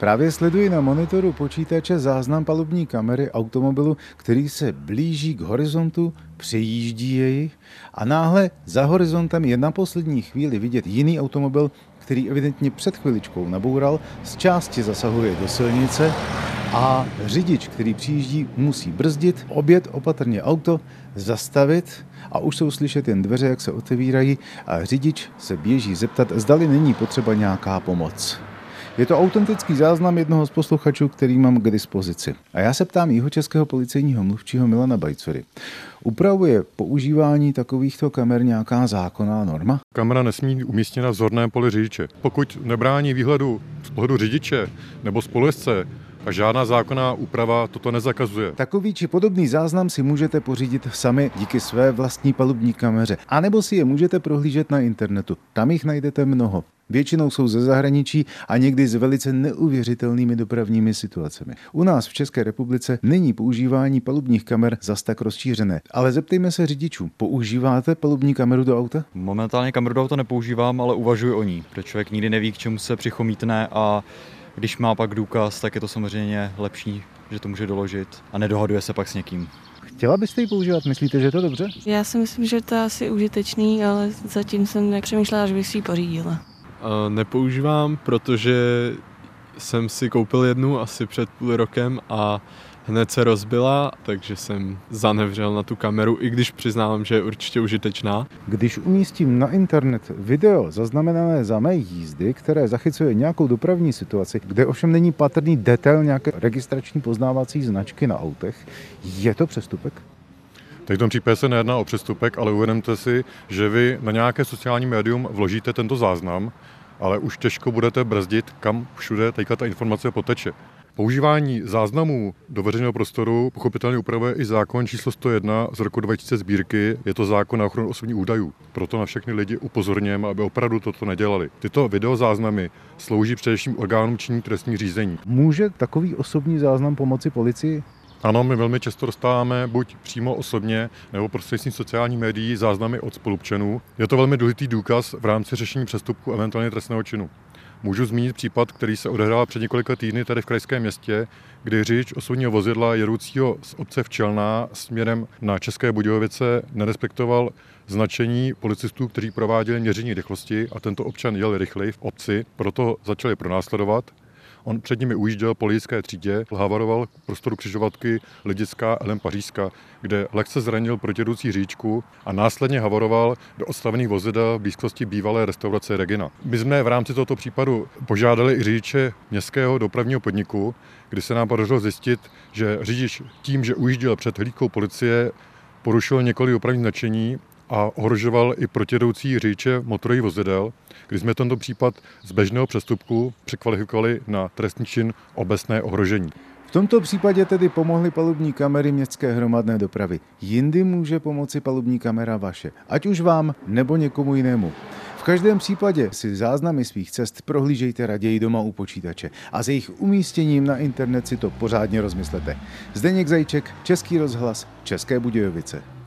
Právě sleduji na monitoru počítače záznam palubní kamery automobilu, který se blíží k horizontu, přejíždí jej a náhle za horizontem je na poslední chvíli vidět jiný automobil, který evidentně před chviličkou naboural, z části zasahuje do silnice a řidič, který přijíždí, musí brzdit, obět opatrně auto, zastavit a už jsou slyšet jen dveře, jak se otevírají a řidič se běží zeptat, zdali není potřeba nějaká pomoc. Je to autentický záznam jednoho z posluchačů, který mám k dispozici. A já se ptám jeho českého policejního mluvčího Milana Bajcory. Upravuje používání takovýchto kamer nějaká zákonná norma? Kamera nesmí být umístěna v zorném poli řidiče. Pokud nebrání výhledu z pohledu řidiče nebo spolujezdce, a žádná zákonná úprava toto nezakazuje. Takový či podobný záznam si můžete pořídit sami díky své vlastní palubní kameře. A nebo si je můžete prohlížet na internetu. Tam jich najdete mnoho. Většinou jsou ze zahraničí a někdy s velice neuvěřitelnými dopravními situacemi. U nás v České republice není používání palubních kamer zas tak rozšířené. Ale zeptejme se řidičů, používáte palubní kameru do auta? Momentálně kameru do auta nepoužívám, ale uvažuji o ní, protože člověk nikdy neví, k čemu se přichomítne a když má pak důkaz, tak je to samozřejmě lepší, že to může doložit a nedohaduje se pak s někým. Chtěla byste ji používat? Myslíte, že je to dobře? Já si myslím, že to je asi užitečný, ale zatím jsem nepřemýšlela, že bych si ji pořídila. Nepoužívám, protože jsem si koupil jednu asi před půl rokem a hned se rozbila, takže jsem zanevřel na tu kameru, i když přiznávám, že je určitě užitečná. Když umístím na internet video zaznamenané za mé jízdy, které zachycuje nějakou dopravní situaci, kde ovšem není patrný detail nějaké registrační poznávací značky na autech, je to přestupek? Tak v tom případě se nejedná o přestupek, ale uvědomte si, že vy na nějaké sociální médium vložíte tento záznam, ale už těžko budete brzdit, kam všude teďka ta informace poteče. Používání záznamů do veřejného prostoru pochopitelně upravuje i zákon číslo 101 z roku 2000 sbírky. Je to zákon na ochranu osobních údajů. Proto na všechny lidi upozorněme, aby opravdu toto nedělali. Tyto videozáznamy slouží především orgánům činní trestní řízení. Může takový osobní záznam pomoci policii? Ano, my velmi často dostáváme buď přímo osobně nebo prostřednictvím sociální médií záznamy od spolupčanů. Je to velmi důležitý důkaz v rámci řešení přestupku eventuálně trestného činu. Můžu zmínit případ, který se odehrál před několika týdny tady v krajském městě, kdy řidič osobního vozidla jedoucího z obce Včelná směrem na České Budějovice nerespektoval značení policistů, kteří prováděli měření rychlosti a tento občan jel rychleji v obci, proto začali pronásledovat On před nimi ujížděl po lidské třídě, havaroval k prostoru křižovatky Lidická Elem Pařížská, kde lehce zranil protědoucí říčku a následně havaroval do odstavených vozidel v blízkosti bývalé restaurace Regina. My jsme v rámci tohoto případu požádali i řidiče městského dopravního podniku, kdy se nám podařilo zjistit, že řidič tím, že ujížděl před hlídkou policie, porušil několik dopravních značení a ohrožoval i protědoucí řidiče motorových vozidel, kdy jsme tento případ z běžného přestupku překvalifikovali na trestní čin obecné ohrožení. V tomto případě tedy pomohly palubní kamery městské hromadné dopravy. Jindy může pomoci palubní kamera vaše, ať už vám nebo někomu jinému. V každém případě si záznamy svých cest prohlížejte raději doma u počítače a s jejich umístěním na internet si to pořádně rozmyslete. Zdeněk Zajček, Český rozhlas, České Budějovice.